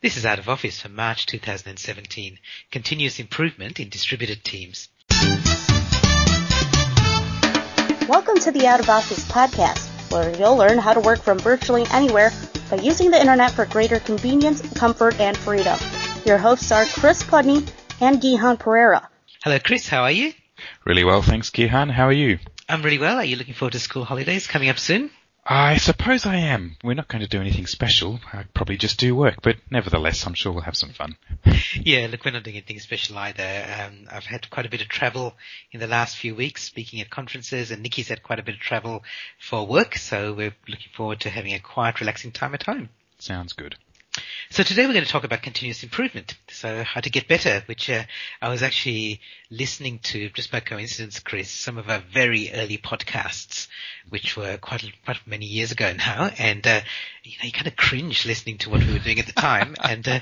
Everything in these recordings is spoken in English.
This is Out of Office for March 2017, Continuous Improvement in Distributed Teams. Welcome to the Out of Office podcast, where you'll learn how to work from virtually anywhere by using the internet for greater convenience, comfort, and freedom. Your hosts are Chris Pudney and Gihan Perera. Hello Chris, how are you? Really well, thanks Gihan. How are you? I'm really well. Are you looking forward to school holidays coming up soon? I suppose I am. We're not going to do anything special. I'd probably just do work, but nevertheless, I'm sure we'll have some fun. yeah, look, we're not doing anything special either. Um, I've had quite a bit of travel in the last few weeks, speaking at conferences, and Nikki's had quite a bit of travel for work, so we're looking forward to having a quiet, relaxing time at home. Sounds good. So today we're going to talk about continuous improvement. So how to get better, which uh, I was actually listening to just by coincidence, Chris, some of our very early podcasts, which were quite quite many years ago now, and uh, you know you kind of cringe listening to what we were doing at the time, and uh,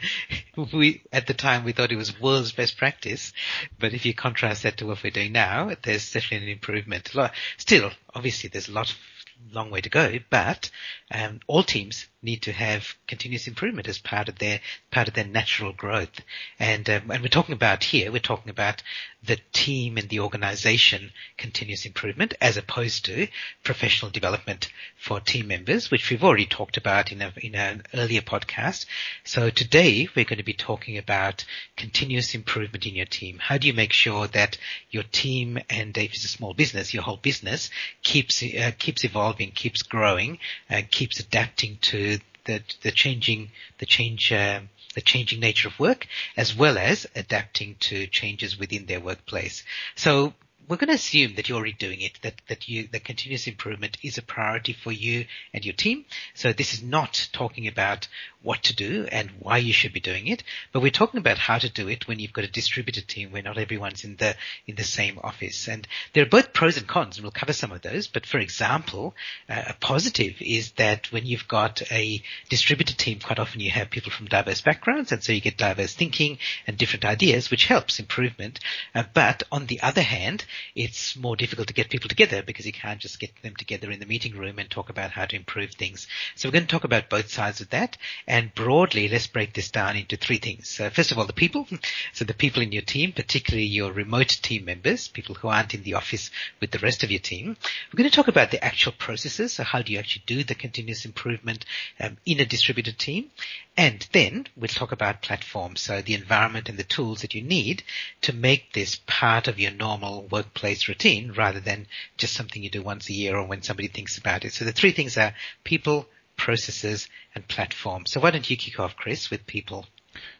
we at the time we thought it was world's best practice, but if you contrast that to what we're doing now, there's definitely an improvement. Still, obviously, there's a lot of long way to go, but um, all teams need to have continuous improvement as part of their part of their natural growth. And um, and we're talking about here, we're talking about the team and the organization continuous improvement as opposed to professional development for team members, which we've already talked about in a in an earlier podcast. So today we're going to be talking about continuous improvement in your team. How do you make sure that your team and if it's a small business, your whole business keeps uh, keeps evolving, keeps growing, uh, keeps adapting to the the changing the change uh, the changing nature of work as well as adapting to changes within their workplace. So we're going to assume that you're already doing it, that, that you, continuous improvement is a priority for you and your team. So this is not talking about what to do and why you should be doing it, but we're talking about how to do it when you've got a distributed team where not everyone's in the, in the same office. And there are both pros and cons and we'll cover some of those. But for example, uh, a positive is that when you've got a distributed team, quite often you have people from diverse backgrounds and so you get diverse thinking and different ideas, which helps improvement. Uh, but on the other hand, it's more difficult to get people together because you can't just get them together in the meeting room and talk about how to improve things. So we're going to talk about both sides of that. And broadly, let's break this down into three things. So first of all, the people. So the people in your team, particularly your remote team members, people who aren't in the office with the rest of your team. We're going to talk about the actual processes. So how do you actually do the continuous improvement um, in a distributed team? And then we'll talk about platforms. So the environment and the tools that you need to make this part of your normal workplace routine rather than just something you do once a year or when somebody thinks about it. So the three things are people, processes, and platforms. So why don't you kick off, Chris, with people?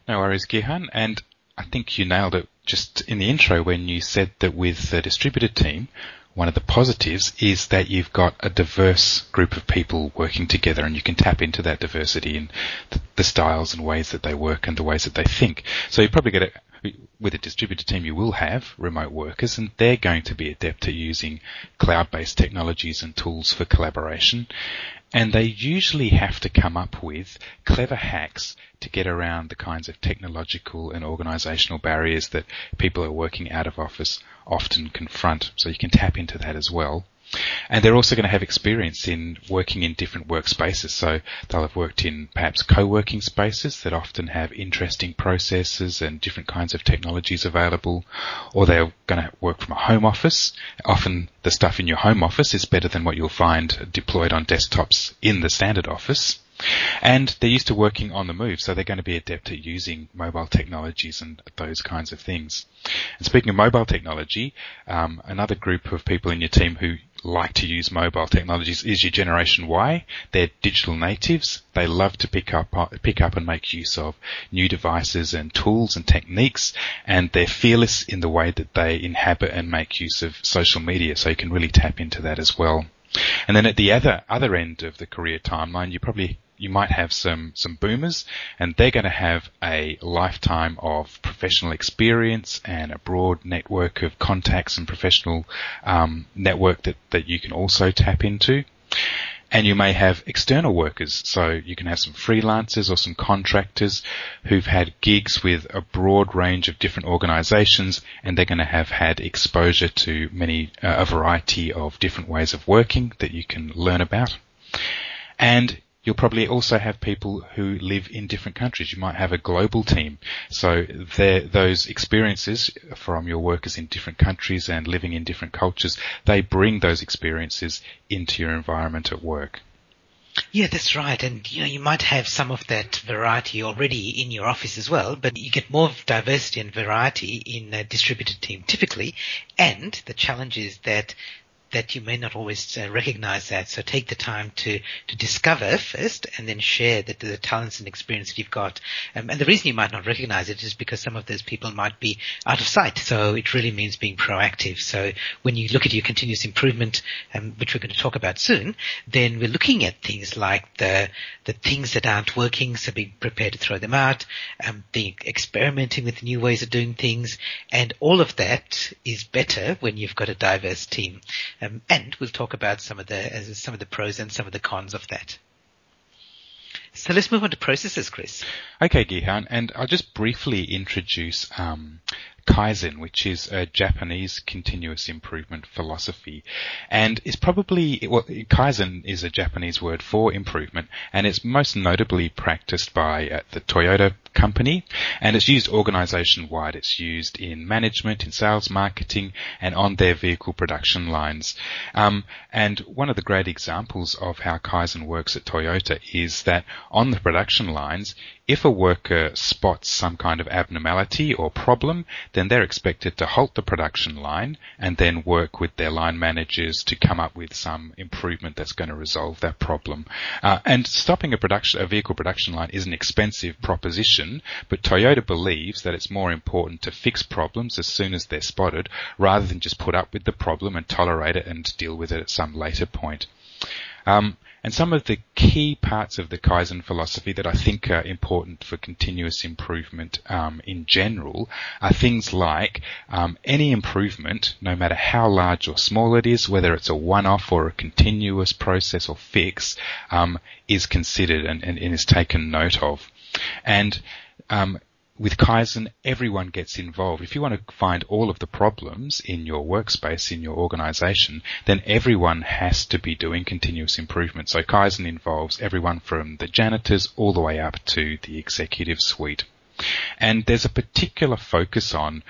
No worries, Gihan. And I think you nailed it just in the intro when you said that with the distributed team, one of the positives is that you've got a diverse group of people working together and you can tap into that diversity in the, styles and ways that they work and the ways that they think. So you probably get a, with a distributed team, you will have remote workers and they're going to be adept at using cloud-based technologies and tools for collaboration. And they usually have to come up with clever hacks to get around the kinds of technological and organizational barriers that people who are working out of office often confront. So you can tap into that as well. And they're also going to have experience in working in different workspaces. So they'll have worked in perhaps co-working spaces that often have interesting processes and different kinds of technologies available. Or they're going to work from a home office. Often the stuff in your home office is better than what you'll find deployed on desktops in the standard office. And they're used to working on the move, so they're going to be adept at using mobile technologies and those kinds of things. And speaking of mobile technology, um, another group of people in your team who like to use mobile technologies is your Generation Y. They're digital natives. They love to pick up uh, pick up and make use of new devices and tools and techniques, and they're fearless in the way that they inhabit and make use of social media. So you can really tap into that as well. And then at the other other end of the career timeline, you probably you might have some, some boomers and they're going to have a lifetime of professional experience and a broad network of contacts and professional um, network that, that you can also tap into. And you may have external workers, so you can have some freelancers or some contractors who've had gigs with a broad range of different organizations and they're going to have had exposure to many, uh, a variety of different ways of working that you can learn about. And You'll probably also have people who live in different countries. You might have a global team. So those experiences from your workers in different countries and living in different cultures, they bring those experiences into your environment at work. Yeah, that's right. And you know, you might have some of that variety already in your office as well, but you get more diversity and variety in a distributed team typically. And the challenge is that that you may not always uh, recognize that. So take the time to, to discover first and then share the, the talents and experience that you've got. Um, and the reason you might not recognize it is because some of those people might be out of sight. So it really means being proactive. So when you look at your continuous improvement, um, which we're going to talk about soon, then we're looking at things like the, the things that aren't working. So be prepared to throw them out, um, the experimenting with new ways of doing things. And all of that is better when you've got a diverse team. Um, and we'll talk about some of the uh, some of the pros and some of the cons of that. So let's move on to processes, Chris. Okay, Gihan, and I'll just briefly introduce um, Kaizen, which is a Japanese continuous improvement philosophy, and is probably well, Kaizen is a Japanese word for improvement, and it's most notably practiced by uh, the Toyota company, and it's used organization wide. It's used in management, in sales, marketing, and on their vehicle production lines. Um, and one of the great examples of how Kaizen works at Toyota is that on the production lines, if a worker spots some kind of abnormality or problem, then they're expected to halt the production line and then work with their line managers to come up with some improvement that's going to resolve that problem. Uh, and stopping a production, a vehicle production line is an expensive proposition, but Toyota believes that it's more important to fix problems as soon as they're spotted rather than just put up with the problem and tolerate it and deal with it at some later point. Um, and some of the key parts of the Kaizen philosophy that I think are important for continuous improvement um, in general are things like um, any improvement, no matter how large or small it is, whether it's a one-off or a continuous process or fix, um, is considered and, and, and, is taken note of. And um, with Kaizen, everyone gets involved. If you want to find all of the problems in your workspace, in your organization, then everyone has to be doing continuous improvement. So Kaizen involves everyone from the janitors all the way up to the executive suite. And there's a particular focus on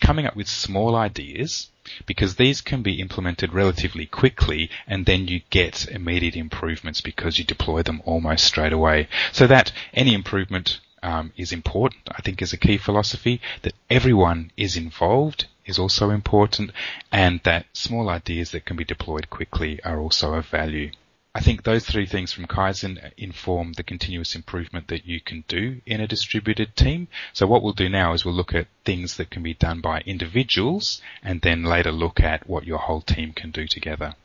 coming up with small ideas because these can be implemented relatively quickly and then you get immediate improvements because you deploy them almost straight away. So that any improvement um, is important. I think is a key philosophy that everyone is involved is also important, and that small ideas that can be deployed quickly are also of value. I think those three things from Kaizen inform the continuous improvement that you can do in a distributed team. So what we'll do now is we'll look at things that can be done by individuals and then later look at what your whole team can do together.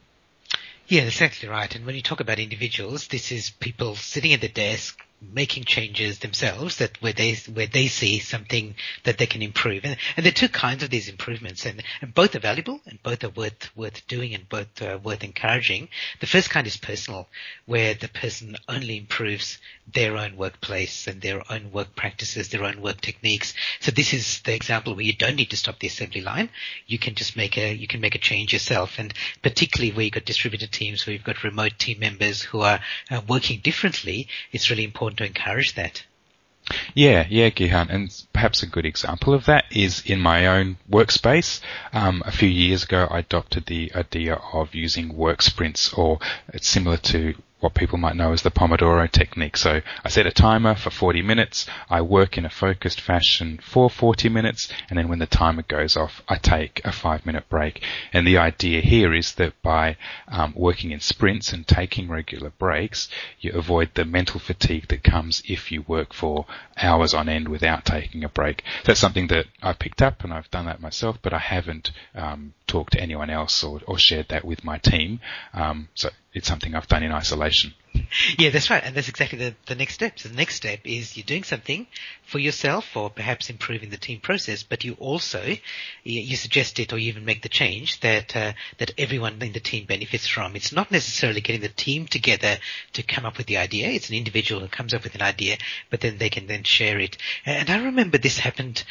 Yeah, that's exactly right. And when you talk about individuals, this is people sitting at the desk, making changes themselves that where they where they see something that they can improve. And, and there are two kinds of these improvements and, and both are valuable and both are worth worth doing and both are worth encouraging. The first kind is personal where the person only improves their own workplace and their own work practices their own work techniques. So this is the example where you don't need to stop the assembly line. You can just make a you can make a change yourself. And particularly where you've got distributed teams where you've got remote team members who are uh, working differently it's really important important to encourage that. Yeah, yeah, Gihan, and perhaps a good example of that is in my own workspace. Um, a few years ago, I adopted the idea of using work sprints, or it's similar to what people might know as the Pomodoro technique. So I set a timer for 40 minutes, I work in a focused fashion for 40 minutes, and then when the timer goes off, I take a five minute break. And the idea here is that by um, working in sprints and taking regular breaks, you avoid the mental fatigue that comes if you work for hours on end without taking a break. That's something that I picked up and I've done that myself, but I haven't um, talked to anyone else or, or, shared that with my team. Um, so it's something I've done in isolation. Yeah, that's right. And that's exactly the, the next step. So the next step is you're doing something for yourself or perhaps improving the team process, but you also, you, suggest it or you even make the change that, uh, that everyone in the team benefits from. It's not necessarily getting the team together to come up with the idea. It's an individual who comes up with an idea, but then they can then share it. And I remember this happened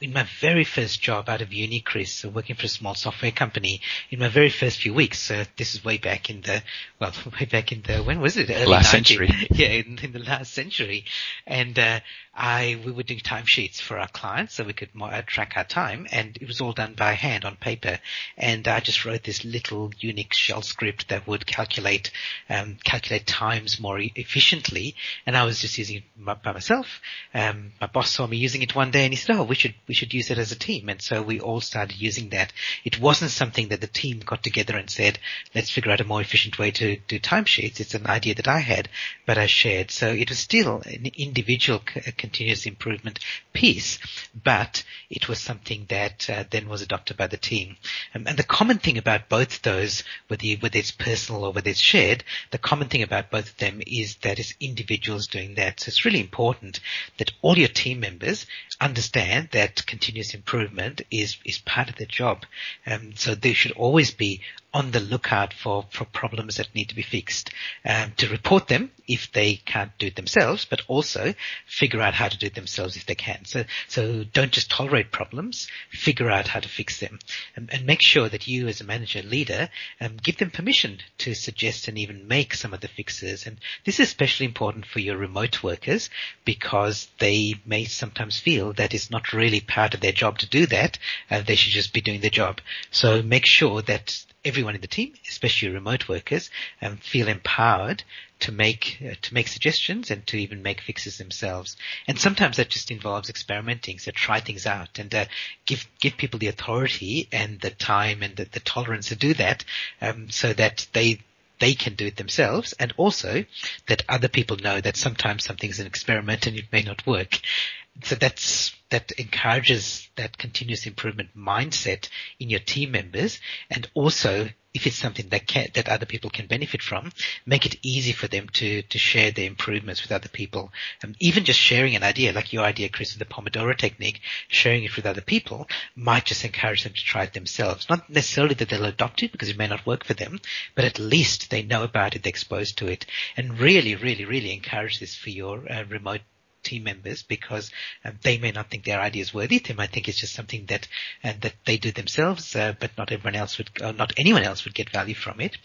in my very first job out of uni, Chris, so working for a small software company, in my very first few weeks, uh, this is way back in the, well, way back in the, when was it? Early last 90s. century. Yeah, in, in, the last century. And, uh, I, we were doing timesheets for our clients so we could uh, track our time and it was all done by hand on paper. And I just wrote this little Unix shell script that would calculate, um, calculate times more efficiently. And I was just using it by myself. Um, my boss saw me using it one day and he said, oh, we should, we should use it as a team. And so we all started using that. It wasn't something that the team got together and said, let's figure out a more efficient way to do timesheets. It's an idea that I had, but I shared. So it was still an individual continuous improvement piece, but it was something that uh, then was adopted by the team. Um, and the common thing about both those, whether, you, whether it's personal or whether it's shared, the common thing about both of them is that it's individuals doing that. So it's really important that all your team members understand that continuous improvement is, is part of their job. Um, so they should always be on the lookout for, for problems that need to be fixed, um, to report them if they can't do it themselves, but also figure out how to do it themselves if they can. So, so don't just tolerate problems, figure out how to fix them, and, and make sure that you as a manager leader um, give them permission to suggest and even make some of the fixes. And this is especially important for your remote workers because they may sometimes feel that it's not really part of their job to do that. Uh, they should just be doing their job. So make sure that everyone in the team, especially remote workers, um, feel empowered to make uh, to make suggestions and to even make fixes themselves. And sometimes that just involves experimenting. So try things out and uh, give give people the authority and the time and the, the tolerance to do that, um, so that they they can do it themselves and also that other people know that sometimes something's an experiment and it may not work. So that's that encourages that continuous improvement mindset in your team members and also if it's something that can, that other people can benefit from, make it easy for them to, to share their improvements with other people. Um, even just sharing an idea, like your idea, Chris, of the Pomodoro technique, sharing it with other people might just encourage them to try it themselves. Not necessarily that they'll adopt it because it may not work for them, but at least they know about it, they're exposed to it, and really, really, really encourage this for your uh, remote team members because um, they may not think their idea is worthy. They might think it's just something that uh, that they do themselves, uh, but not everyone else would, uh, not anyone else would get value from it.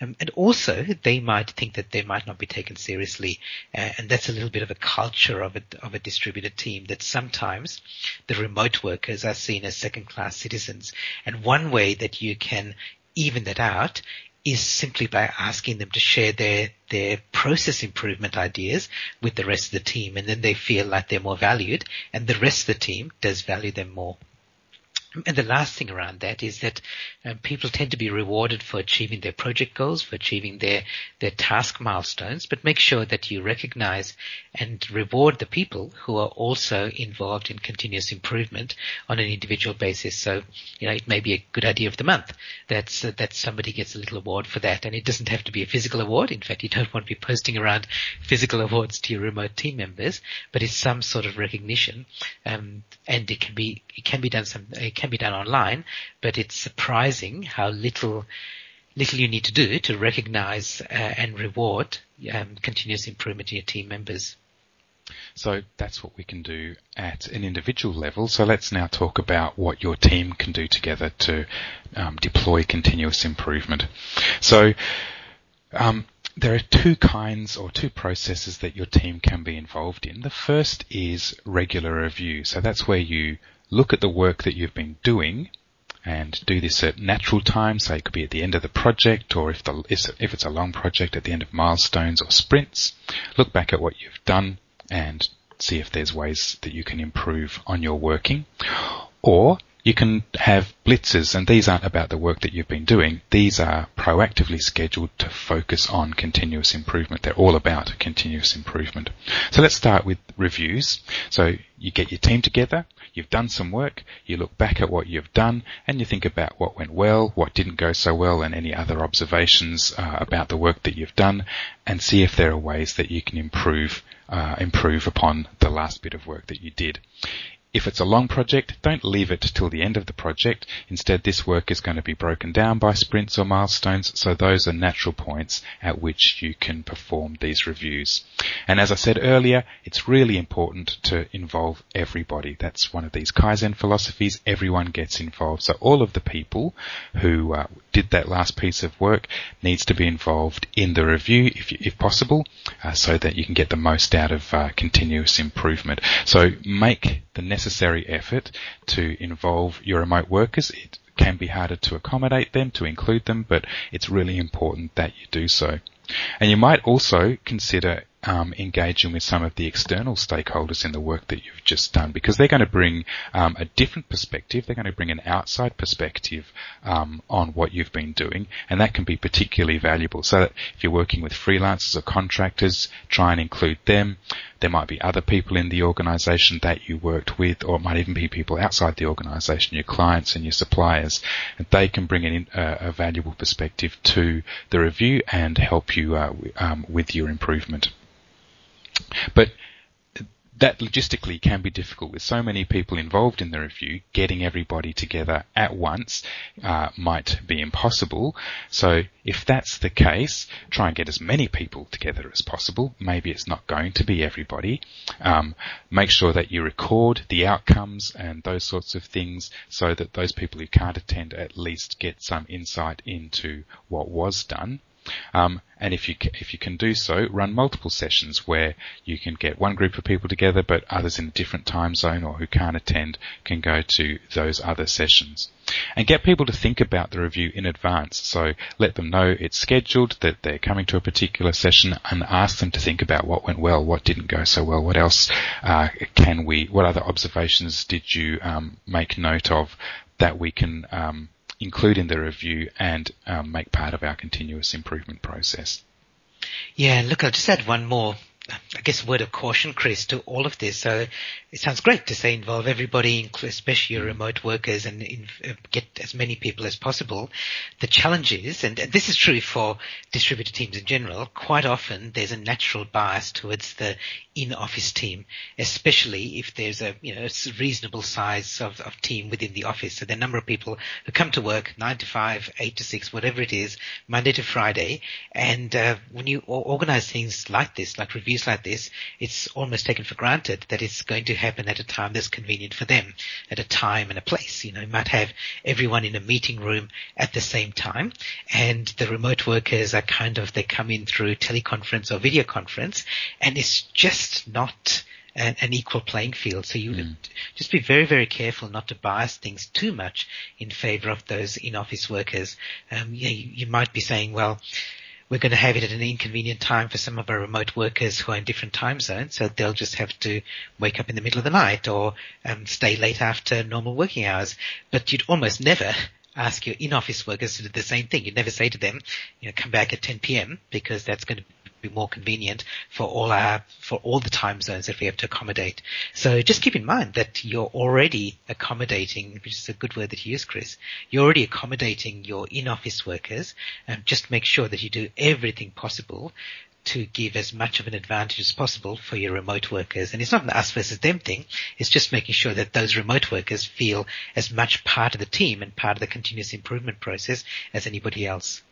Um, and also, they might think that they might not be taken seriously, uh, and that's a little bit of a culture of a of a distributed team that sometimes the remote workers are seen as second-class citizens. And one way that you can even that out is simply by asking them to share their, their process improvement ideas with the rest of the team and then they feel like they're more valued and the rest of the team does value them more. And the last thing around that is that um, people tend to be rewarded for achieving their project goals, for achieving their, their task milestones, but make sure that you recognize and reward the people who are also involved in continuous improvement on an individual basis. So, you know, it may be a good idea of the month that's, uh, that somebody gets a little award for that. And it doesn't have to be a physical award. In fact, you don't want to be posting around physical awards to your remote team members, but it's some sort of recognition. Um, and it can be, it can be done some, can be done online, but it's surprising how little little you need to do to recognize uh, and reward um, continuous improvement in your team members. So that's what we can do at an individual level. So let's now talk about what your team can do together to um, deploy continuous improvement. So um, there are two kinds or two processes that your team can be involved in. The first is regular review. So that's where you look at the work that you've been doing and do this at natural time. So it could be at the end of the project or if the, if it's a long project at the end of milestones or sprints. Look back at what you've done and see if there's ways that you can improve on your working. Or you can have blitzes, and these aren't about the work that you've been doing. These are proactively scheduled to focus on continuous improvement. They're all about continuous improvement. So let's start with reviews. So you get your team together, you've done some work, you look back at what you've done, and you think about what went well, what didn't go so well, and any other observations uh, about the work that you've done, and see if there are ways that you can improve uh, improve upon the last bit of work that you did if it's a long project, don't leave it till the end of the project. Instead, this work is going to be broken down by sprints or milestones, so those are natural points at which you can perform these reviews. And as I said earlier, it's really important to involve everybody. That's one of these Kaizen philosophies. Everyone gets involved. So all of the people who uh, did that last piece of work needs to be involved in the review if, if possible, uh, so that you can get the most out of uh, continuous improvement. So make the necessary effort to involve your remote workers. It can be harder to accommodate them, to include them, but it's really important that you do so. And you might also consider um, engaging with some of the external stakeholders in the work that you've just done because they're going to bring um, a different perspective. They're going to bring an outside perspective um, on what you've been doing, and that can be particularly valuable. So if you're working with freelancers or contractors, try and include them. There might be other people in the organization that you worked with, or it might even be people outside the organization, your clients and your suppliers. And they can bring in uh, a valuable perspective to the review and help you uh, um, with your improvement. But that logistically can be difficult with so many people involved in the review. Getting everybody together at once uh, might be impossible. So if that's the case, try and get as many people together as possible. Maybe it's not going to be everybody. Um, make sure that you record the outcomes and those sorts of things so that those people who can't attend at least get some insight into what was done. Um, and if you if you can do so, run multiple sessions where you can get one group of people together, but others in a different time zone or who can't attend can go to those other sessions. And get people to think about the review in advance. So let them know it's scheduled, that they're coming to a particular session, and ask them to think about what went well, what didn't go so well, what else uh, can we, what other observations did you um, make note of that we can um, include in the review and um, make part of our continuous improvement process. Yeah, look, I'll just add one more I guess, word of caution, Chris, to all of this. So it sounds great to say involve everybody, especially your remote workers, and in, uh, get as many people as possible. The challenge is, and this is true for distributed teams in general, quite often there's a natural bias towards the in-office team, especially if there's a you know a reasonable size of, of team within the office. So the number of people who come to work nine to five, eight to six, whatever it is, Monday to Friday, and uh, when you organize things like this, like reviews like this, it's almost taken for granted that it's going to happen at a time that's convenient for them, at a time and a place. You know, you might have everyone in a meeting room at the same time, and the remote workers are kind of, they come in through teleconference or video conference, and it's just not an, an, equal playing field. So you mm. just be very, very careful not to bias things too much in favor of those in-office workers. Um, you, you, might be saying, well, we're going to have it at an inconvenient time for some of our remote workers who are in different time zones, so they'll just have to wake up in the middle of the night or um, stay late after normal working hours. But you'd almost never ask your in-office workers to do the same thing. You'd never say to them, you know, come back at 10 p.m. because that's going to be more convenient for all our for all the time zones that we have to accommodate. So just keep in mind that you're already accommodating, which is a good word that you use, Chris. You're already accommodating your in-office workers, and just make sure that you do everything possible to give as much of an advantage as possible for your remote workers. And it's not an us versus them thing. It's just making sure that those remote workers feel as much part of the team and part of the continuous improvement process as anybody else.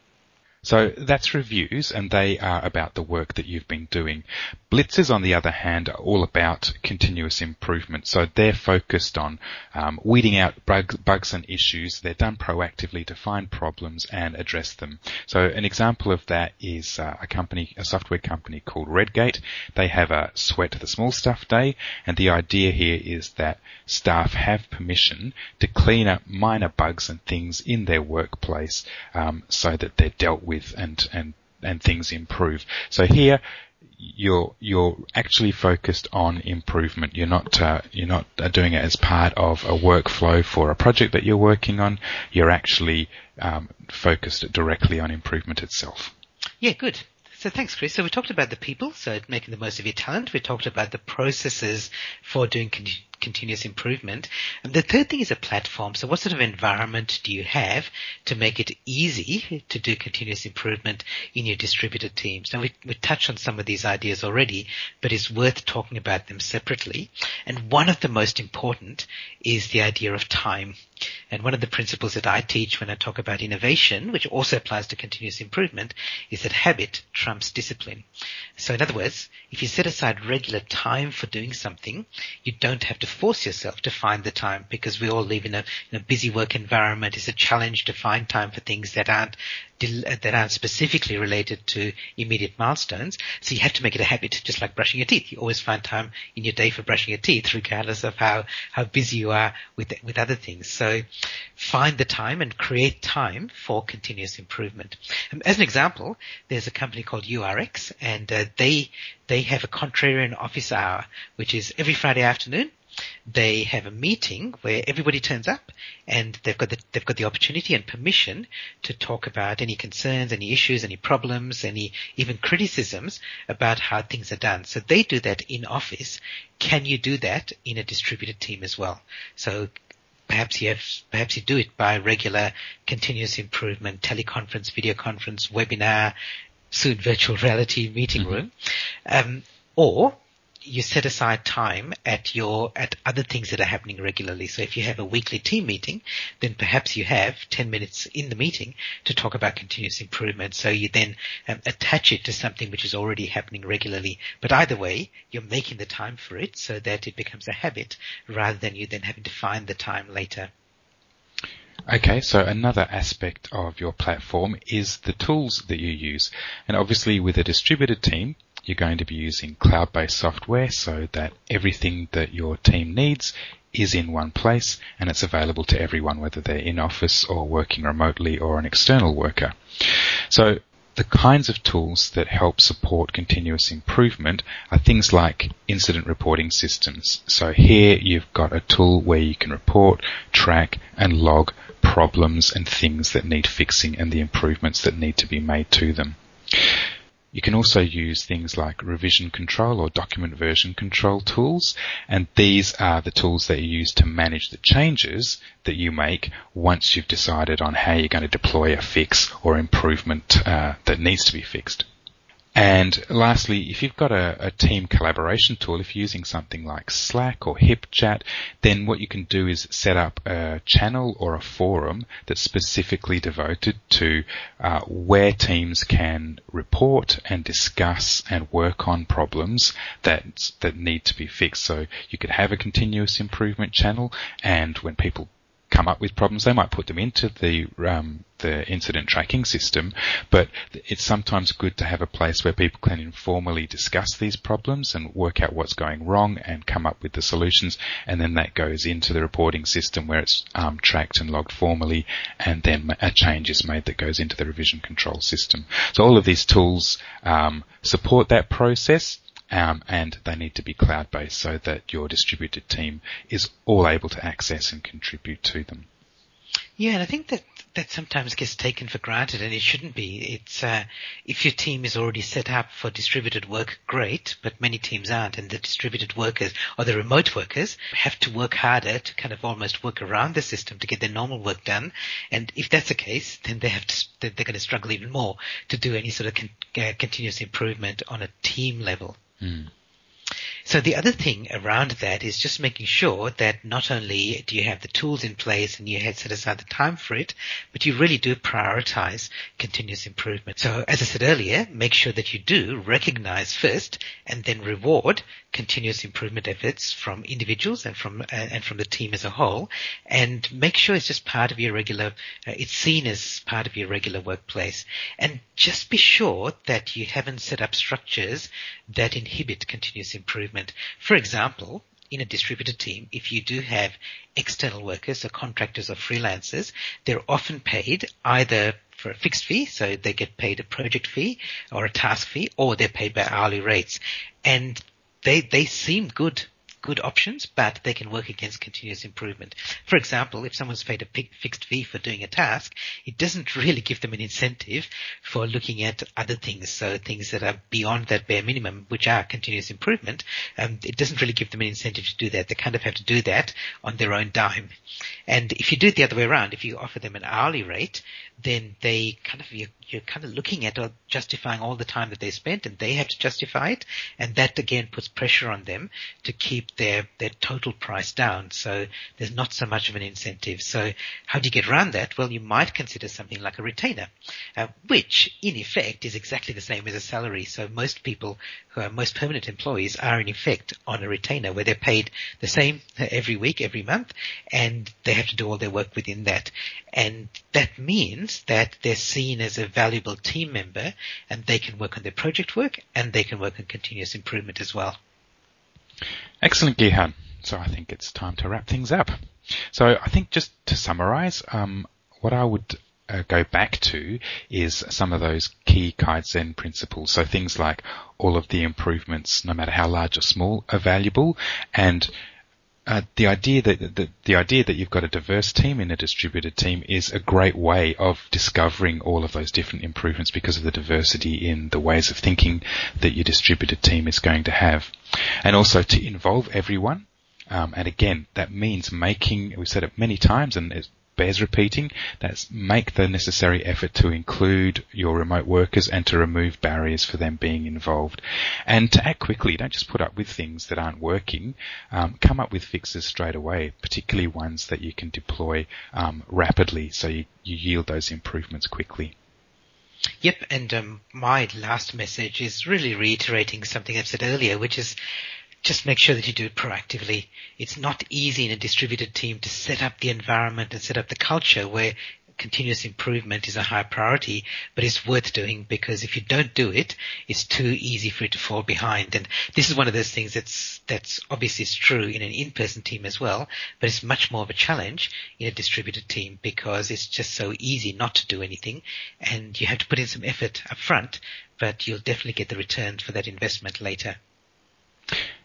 So that's reviews and they are about the work that you've been doing. Blitzes, on the other hand, are all about continuous improvement. So they're focused on um, weeding out bug, bugs and issues. They're done proactively to find problems and address them. So an example of that is uh, a company, a software company called Redgate. They have a sweat the small stuff day, and the idea here is that staff have permission to clean up minor bugs and things in their workplace um, so that they're dealt with and and and things improve. So here you're you're actually focused on improvement. You're not uh, you're not uh, doing it as part of a workflow for a project that you're working on. You're actually um, focused directly on improvement itself. Yeah, good. So thanks, Chris. So we talked about the people, so making the most of your talent. We talked about the processes for doing con- continuous improvement. And the third thing is a platform. So what sort of environment do you have to make it easy to do continuous improvement in your distributed teams? Now we, we touched on some of these ideas already, but it's worth talking about them separately. And one of the most important is the idea of time. And one of the principles that I teach when I talk about innovation, which also applies to continuous improvement, is that habit trumps discipline. So in other words, if you set aside regular time for doing something, you don't have to force yourself to find the time because we all live in a, in a busy work environment. It's a challenge to find time for things that aren't that aren't specifically related to immediate milestones. So you have to make it a habit, just like brushing your teeth. You always find time in your day for brushing your teeth, regardless of how, how busy you are with, with other things. So find the time and create time for continuous improvement. Um, as an example, there's a company called URX and uh, they, they have a contrarian office hour, which is every Friday afternoon they have a meeting where everybody turns up and they've got the, they've got the opportunity and permission to talk about any concerns, any issues, any problems, any even criticisms about how things are done. So they do that in office. Can you do that in a distributed team as well? So perhaps you have, perhaps you do it by regular continuous improvement, teleconference, video conference, webinar, soon virtual reality meeting mm-hmm. room. Um, or you set aside time at your at other things that are happening regularly. So if you have a weekly team meeting, then perhaps you have 10 minutes in the meeting to talk about continuous improvement. So you then um, attach it to something which is already happening regularly. But either way, you're making the time for it so that it becomes a habit rather than you then having to find the time later. Okay, so another aspect of your platform is the tools that you use. And obviously with a distributed team, you're going to be using cloud-based software so that everything that your team needs is in one place and it's available to everyone, whether they're in office or working remotely or an external worker. So the kinds of tools that help support continuous improvement are things like incident reporting systems. So here you've got a tool where you can report, track and log problems and things that need fixing and the improvements that need to be made to them. You can also use things like revision control or document version control tools, and these are the tools that you use to manage the changes that you make once you've decided on how you're going to deploy a fix or improvement uh, that needs to be fixed. And lastly, if you've got a, a, team collaboration tool, if you're using something like Slack or HipChat, then what you can do is set up a channel or a forum that's specifically devoted to uh, where teams can report and discuss and work on problems that that need to be fixed. So you could have a continuous improvement channel, and when people come up with problems. They might put them into the um, the incident tracking system, but it's sometimes good to have a place where people can informally discuss these problems and work out what's going wrong and come up with the solutions, and then that goes into the reporting system where it's um, tracked and logged formally, and then a change is made that goes into the revision control system. So all of these tools um, support that process um, and they need to be cloud based so that your distributed team is all able to access and contribute to them. Yeah, and I think that that sometimes gets taken for granted, and it shouldn't be. It's uh, if your team is already set up for distributed work, great, but many teams aren't, and the distributed workers or the remote workers have to work harder to kind of almost work around the system to get their normal work done. And if that's the case, then they have to they're going to struggle even more to do any sort of con- uh, continuous improvement on a team level. Mm. So the other thing around that is just making sure that not only do you have the tools in place and you have set aside the time for it, but you really do prioritize continuous improvement. So as I said earlier, make sure that you do recognize first and then reward continuous improvement efforts from individuals and from uh, and from the team as a whole, and make sure it's just part of your regular. Uh, it's seen as part of your regular workplace, and just be sure that you haven't set up structures that inhibit continuous improvement. For example, in a distributed team, if you do have external workers or contractors or freelancers, they're often paid either for a fixed fee, so they get paid a project fee or a task fee, or they're paid by hourly rates. And they they seem good good options, but they can work against continuous improvement. For example, if someone's paid a fixed fee for doing a task, it doesn't really give them an incentive for looking at other things. So things that are beyond that bare minimum, which are continuous improvement, um, it doesn't really give them an incentive to do that. They kind of have to do that on their own dime. And if you do it the other way around, if you offer them an hourly rate, then they kind of you're, you're kind of looking at or justifying all the time that they spent, and they have to justify it, and that again puts pressure on them to keep their their total price down. So there's not so much of an incentive. So how do you get around that? Well, you might consider something like a retainer, uh, which in effect is exactly the same as a salary. So most people who are most permanent employees are in effect on a retainer where they're paid the same every week, every month, and they have to do all their work within that. And that means that they're seen as a valuable team member and they can work on their project work and they can work on continuous improvement as well. Excellent, Gihan. So I think it's time to wrap things up. So I think just to summarize, um, what I would uh, go back to is some of those key Kaizen principles. So things like all of the improvements, no matter how large or small, are valuable and uh, the idea that the, the idea that you've got a diverse team in a distributed team is a great way of discovering all of those different improvements because of the diversity in the ways of thinking that your distributed team is going to have, and also to involve everyone. Um, and again, that means making, we've said it many times and it's bears repeating. That's make the necessary effort to include your remote workers and to remove barriers for them being involved. And to act quickly, don't just put up with things that aren't working. Um, come up with fixes straight away, particularly ones that you can deploy um, rapidly so you, you yield those improvements quickly. Yep, and um, my last message is really reiterating something I've said earlier, which is just make sure that you do it proactively. It's not easy in a distributed team to set up the environment and set up the culture where continuous improvement is a high priority, but it's worth doing because if you don't do it, it's too easy for it to fall behind. And this is one of those things that's, that's obviously is true in an in-person team as well, but it's much more of a challenge in a distributed team because it's just so easy not to do anything and you have to put in some effort up front, but you'll definitely get the returns for that investment later.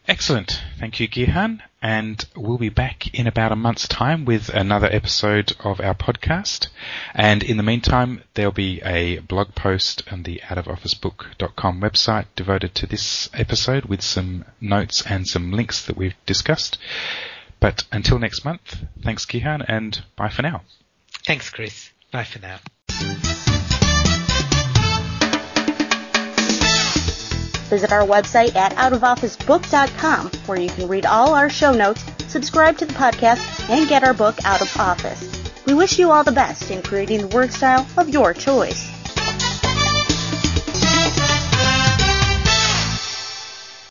Excellent. Thank you, Gihan. And we'll be back in about a month's time with another episode of our podcast. And in the meantime, there'll be a blog post on the outofofficebook.com website devoted to this episode with some notes and some links that we've discussed. But until next month, thanks, Gihan, and bye for now. Thanks, Chris. Bye for now. Visit our website at outofofficebook.com where you can read all our show notes, subscribe to the podcast, and get our book Out of Office. We wish you all the best in creating the work style of your choice.